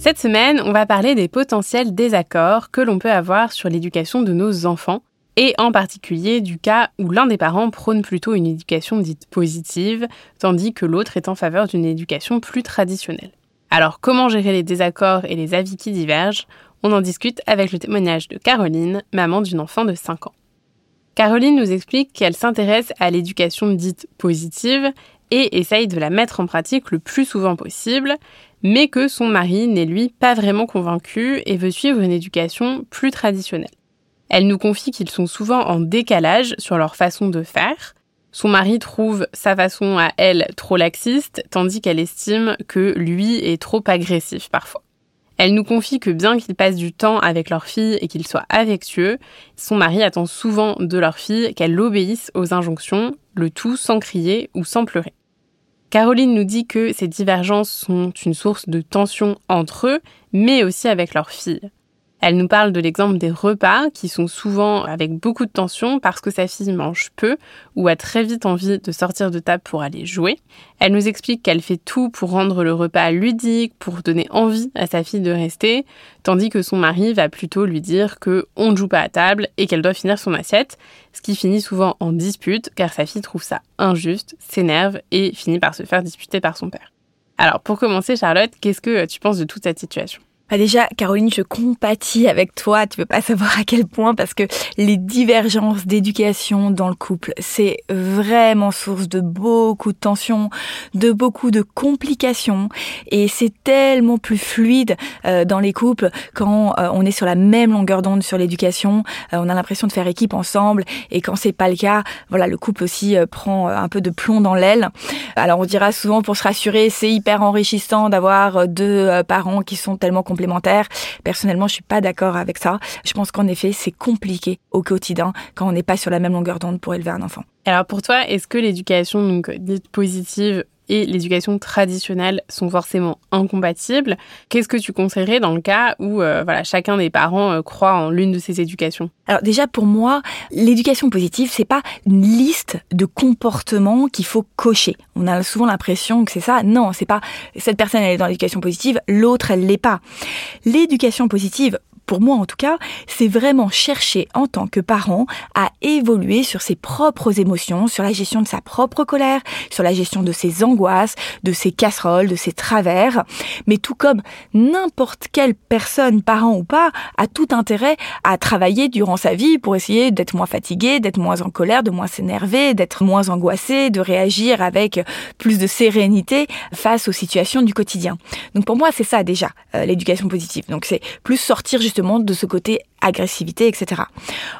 Cette semaine, on va parler des potentiels désaccords que l'on peut avoir sur l'éducation de nos enfants, et en particulier du cas où l'un des parents prône plutôt une éducation dite positive, tandis que l'autre est en faveur d'une éducation plus traditionnelle. Alors comment gérer les désaccords et les avis qui divergent? On en discute avec le témoignage de Caroline, maman d'une enfant de 5 ans. Caroline nous explique qu'elle s'intéresse à l'éducation dite positive et essaye de la mettre en pratique le plus souvent possible, mais que son mari n'est lui pas vraiment convaincu et veut suivre une éducation plus traditionnelle. Elle nous confie qu'ils sont souvent en décalage sur leur façon de faire. Son mari trouve sa façon à elle trop laxiste, tandis qu'elle estime que lui est trop agressif parfois. Elle nous confie que bien qu'ils passent du temps avec leur fille et qu'ils soient affectueux, son mari attend souvent de leur fille qu'elle l'obéisse aux injonctions, le tout sans crier ou sans pleurer. Caroline nous dit que ces divergences sont une source de tension entre eux, mais aussi avec leur fille. Elle nous parle de l'exemple des repas qui sont souvent avec beaucoup de tension parce que sa fille mange peu ou a très vite envie de sortir de table pour aller jouer. Elle nous explique qu'elle fait tout pour rendre le repas ludique, pour donner envie à sa fille de rester, tandis que son mari va plutôt lui dire que on ne joue pas à table et qu'elle doit finir son assiette, ce qui finit souvent en dispute car sa fille trouve ça injuste, s'énerve et finit par se faire disputer par son père. Alors pour commencer Charlotte, qu'est-ce que tu penses de toute cette situation? Bah déjà, Caroline, je compatis avec toi. Tu peux pas savoir à quel point parce que les divergences d'éducation dans le couple, c'est vraiment source de beaucoup de tensions, de beaucoup de complications, et c'est tellement plus fluide euh, dans les couples quand euh, on est sur la même longueur d'onde sur l'éducation. Euh, on a l'impression de faire équipe ensemble, et quand c'est pas le cas, voilà, le couple aussi prend un peu de plomb dans l'aile. Alors on dira souvent pour se rassurer, c'est hyper enrichissant d'avoir deux parents qui sont tellement Personnellement, je suis pas d'accord avec ça. Je pense qu'en effet, c'est compliqué au quotidien quand on n'est pas sur la même longueur d'onde pour élever un enfant. Alors pour toi, est-ce que l'éducation dite positive et l'éducation traditionnelle sont forcément incompatibles. Qu'est-ce que tu conseillerais dans le cas où euh, voilà, chacun des parents euh, croit en l'une de ces éducations? Alors déjà pour moi, l'éducation positive, c'est pas une liste de comportements qu'il faut cocher. On a souvent l'impression que c'est ça. Non, c'est pas cette personne elle est dans l'éducation positive, l'autre elle l'est pas. L'éducation positive pour moi en tout cas, c'est vraiment chercher en tant que parent à évoluer sur ses propres émotions, sur la gestion de sa propre colère, sur la gestion de ses angoisses, de ses casseroles, de ses travers. Mais tout comme n'importe quelle personne, parent ou pas, a tout intérêt à travailler durant sa vie pour essayer d'être moins fatigué, d'être moins en colère, de moins s'énerver, d'être moins angoissé, de réagir avec plus de sérénité face aux situations du quotidien. Donc pour moi, c'est ça déjà, euh, l'éducation positive. Donc c'est plus sortir justement de ce côté agressivité, etc.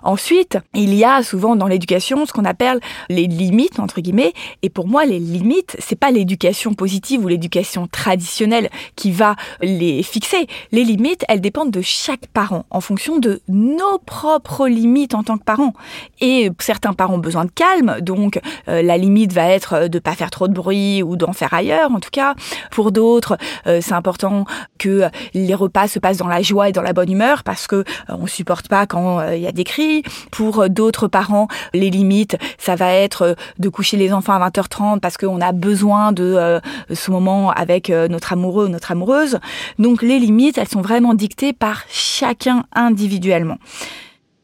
Ensuite, il y a souvent dans l'éducation ce qu'on appelle les limites entre guillemets. Et pour moi, les limites, c'est pas l'éducation positive ou l'éducation traditionnelle qui va les fixer. Les limites, elles dépendent de chaque parent en fonction de nos propres limites en tant que parents. Et certains parents ont besoin de calme, donc euh, la limite va être de pas faire trop de bruit ou d'en faire ailleurs. En tout cas, pour d'autres, euh, c'est important que les repas se passent dans la joie et dans la bonne humeur parce que euh, supporte pas quand euh, il y a des cris. Pour euh, d'autres parents, les limites, ça va être euh, de coucher les enfants à 20h30 parce qu'on a besoin de ce moment avec notre amoureux ou notre amoureuse. Donc les limites, elles sont vraiment dictées par chacun individuellement.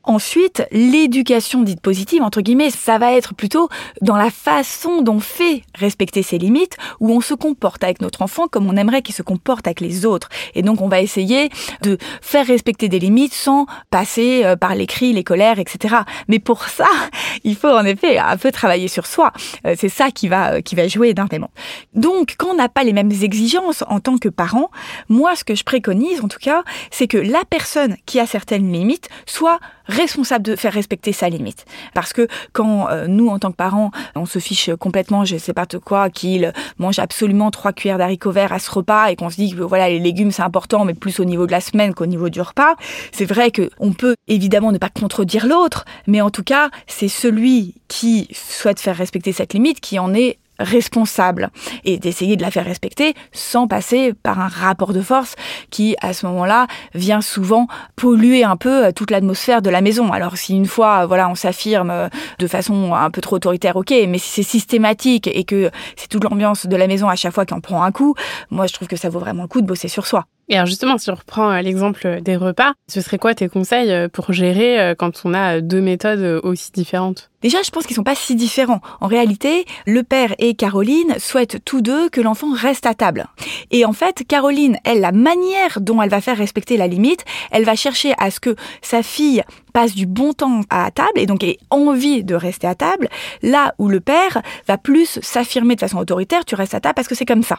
Ensuite, l'éducation dite positive, entre guillemets, ça va être plutôt dans la façon dont on fait respecter ses limites, où on se comporte avec notre enfant comme on aimerait qu'il se comporte avec les autres. Et donc, on va essayer de faire respecter des limites sans passer euh, par les cris, les colères, etc. Mais pour ça, il faut en effet un peu travailler sur soi. Euh, c'est ça qui va, euh, qui va jouer énormément. Donc, quand on n'a pas les mêmes exigences en tant que parent, moi, ce que je préconise, en tout cas, c'est que la personne qui a certaines limites soit responsable de faire respecter sa limite. Parce que quand euh, nous, en tant que parents, on se fiche complètement, je sais pas de quoi, qu'il mange absolument trois cuillères d'haricots verts à ce repas et qu'on se dit que voilà, les légumes c'est important, mais plus au niveau de la semaine qu'au niveau du repas, c'est vrai qu'on peut évidemment ne pas contredire l'autre, mais en tout cas, c'est celui qui souhaite faire respecter cette limite qui en est responsable et d'essayer de la faire respecter sans passer par un rapport de force qui à ce moment-là vient souvent polluer un peu euh, toute l'atmosphère de la maison. Alors si une fois euh, voilà on s'affirme euh, de façon un peu trop autoritaire, ok, mais si c'est systématique et que c'est toute l'ambiance de la maison à chaque fois qu'on prend un coup, moi je trouve que ça vaut vraiment le coup de bosser sur soi. Et alors justement, si on reprend l'exemple des repas, ce serait quoi tes conseils pour gérer quand on a deux méthodes aussi différentes? Déjà, je pense qu'ils sont pas si différents. En réalité, le père et Caroline souhaitent tous deux que l'enfant reste à table. Et en fait, Caroline, elle, la manière dont elle va faire respecter la limite, elle va chercher à ce que sa fille passe du bon temps à table et donc ait envie de rester à table, là où le père va plus s'affirmer de façon autoritaire, tu restes à table parce que c'est comme ça.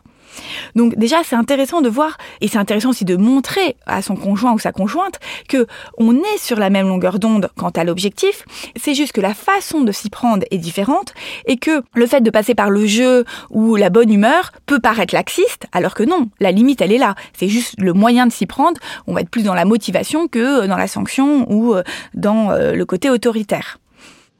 Donc déjà, c'est intéressant de voir et c'est intéressant aussi de montrer à son conjoint ou sa conjointe que on est sur la même longueur d'onde quant à l'objectif. C'est juste que la façon de s'y prendre est différente et que le fait de passer par le jeu ou la bonne humeur peut paraître laxiste, alors que non, la limite elle est là. C'est juste le moyen de s'y prendre. On va être plus dans la motivation que dans la sanction ou euh, dans euh, le côté autoritaire.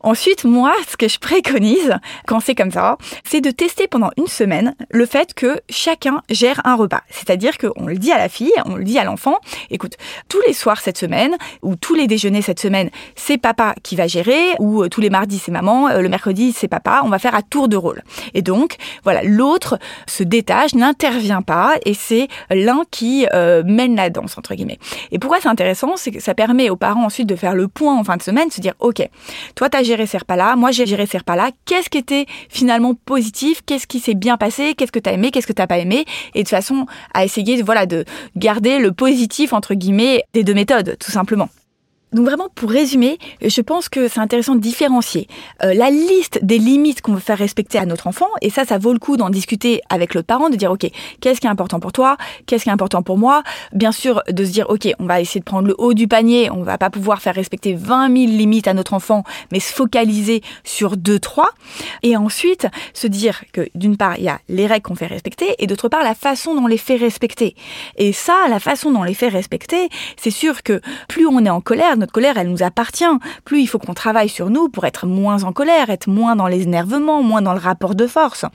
Ensuite, moi, ce que je préconise quand c'est comme ça, c'est de tester pendant une semaine le fait que chacun gère un repas. C'est-à-dire qu'on le dit à la fille, on le dit à l'enfant, écoute, tous les soirs cette semaine, ou tous les déjeuners cette semaine, c'est papa qui va gérer, ou euh, tous les mardis c'est maman, euh, le mercredi c'est papa, on va faire à tour de rôle. Et donc, voilà, l'autre se détache, n'intervient pas, et c'est l'un qui euh, mène la danse, entre guillemets. Et pourquoi c'est intéressant C'est que ça permet aux parents ensuite de faire le point en fin de semaine, se dire, ok, toi t'as géré ces repas-là, moi j'ai géré ces repas-là, qu'est-ce qui était finalement positif, qu'est-ce qui s'est bien passé, qu'est-ce que tu as aimé, qu'est-ce que tu pas aimé, et de façon à essayer voilà, de garder le positif, entre guillemets, des deux méthodes, tout simplement. Donc vraiment, pour résumer, je pense que c'est intéressant de différencier euh, la liste des limites qu'on veut faire respecter à notre enfant, et ça, ça vaut le coup d'en discuter avec l'autre parent, de dire, OK, qu'est-ce qui est important pour toi Qu'est-ce qui est important pour moi Bien sûr, de se dire, OK, on va essayer de prendre le haut du panier, on va pas pouvoir faire respecter 20 000 limites à notre enfant, mais se focaliser sur deux, trois. Et ensuite, se dire que d'une part, il y a les règles qu'on fait respecter, et d'autre part, la façon dont on les fait respecter. Et ça, la façon dont on les fait respecter, c'est sûr que plus on est en colère, notre colère, elle nous appartient. Plus il faut qu'on travaille sur nous pour être moins en colère, être moins dans les énervements, moins dans le rapport de force.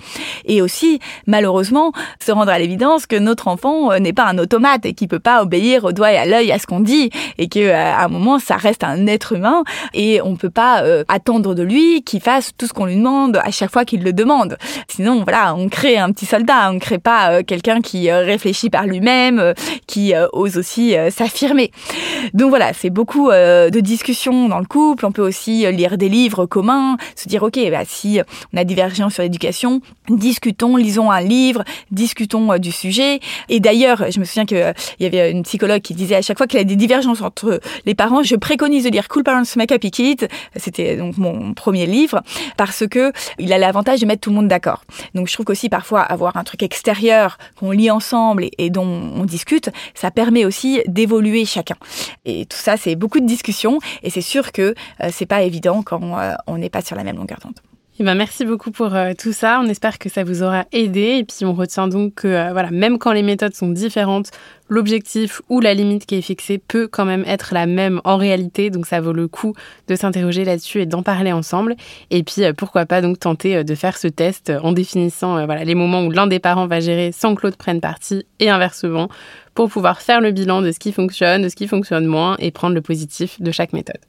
Et aussi, malheureusement, se rendre à l'évidence que notre enfant euh, n'est pas un automate et qu'il peut pas obéir au doigt et à l'œil à ce qu'on dit et que euh, à un moment, ça reste un être humain et on peut pas euh, attendre de lui qu'il fasse tout ce qu'on lui demande à chaque fois qu'il le demande. Sinon, voilà, on crée un petit soldat, on crée pas quelqu'un qui réfléchit par lui-même, qui ose aussi s'affirmer. Donc voilà, c'est beaucoup euh, de discussions dans le couple. On peut aussi euh, lire des livres communs, se dire ok, bah, si on a divergence sur l'éducation, discutons, lisons un livre, discutons euh, du sujet. Et d'ailleurs, je me souviens qu'il y avait une psychologue qui disait à chaque fois qu'il y a des divergences entre les parents, je préconise de lire Cool Parents Make Happy Kids. C'était donc mon premier livre parce que il a l'avantage de mettre tout le monde d'accord. Donc je trouve qu'aussi parfois avoir un truc extérieur qu'on lit ensemble et, dont on discute, ça permet aussi d'évoluer chacun. Et tout ça, c'est beaucoup discussion et c'est sûr que euh, c'est pas évident quand euh, on n'est pas sur la même longueur d'onde. Eh ben merci beaucoup pour euh, tout ça. On espère que ça vous aura aidé. Et puis on retient donc que voilà, même quand les méthodes sont différentes, l'objectif ou la limite qui est fixée peut quand même être la même en réalité. Donc ça vaut le coup de s'interroger là-dessus et d'en parler ensemble. Et puis pourquoi pas donc tenter de faire ce test en définissant voilà, les moments où l'un des parents va gérer sans que l'autre prenne parti et inversement pour pouvoir faire le bilan de ce qui fonctionne, de ce qui fonctionne moins et prendre le positif de chaque méthode.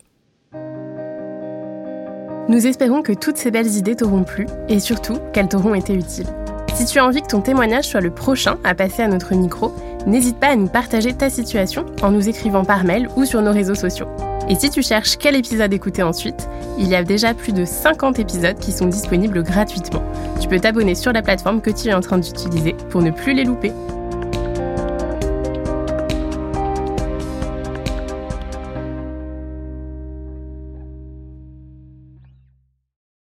Nous espérons que toutes ces belles idées t'auront plu et surtout qu'elles t'auront été utiles. Si tu as envie que ton témoignage soit le prochain à passer à notre micro, n'hésite pas à nous partager ta situation en nous écrivant par mail ou sur nos réseaux sociaux. Et si tu cherches quel épisode écouter ensuite, il y a déjà plus de 50 épisodes qui sont disponibles gratuitement. Tu peux t'abonner sur la plateforme que tu es en train d'utiliser pour ne plus les louper.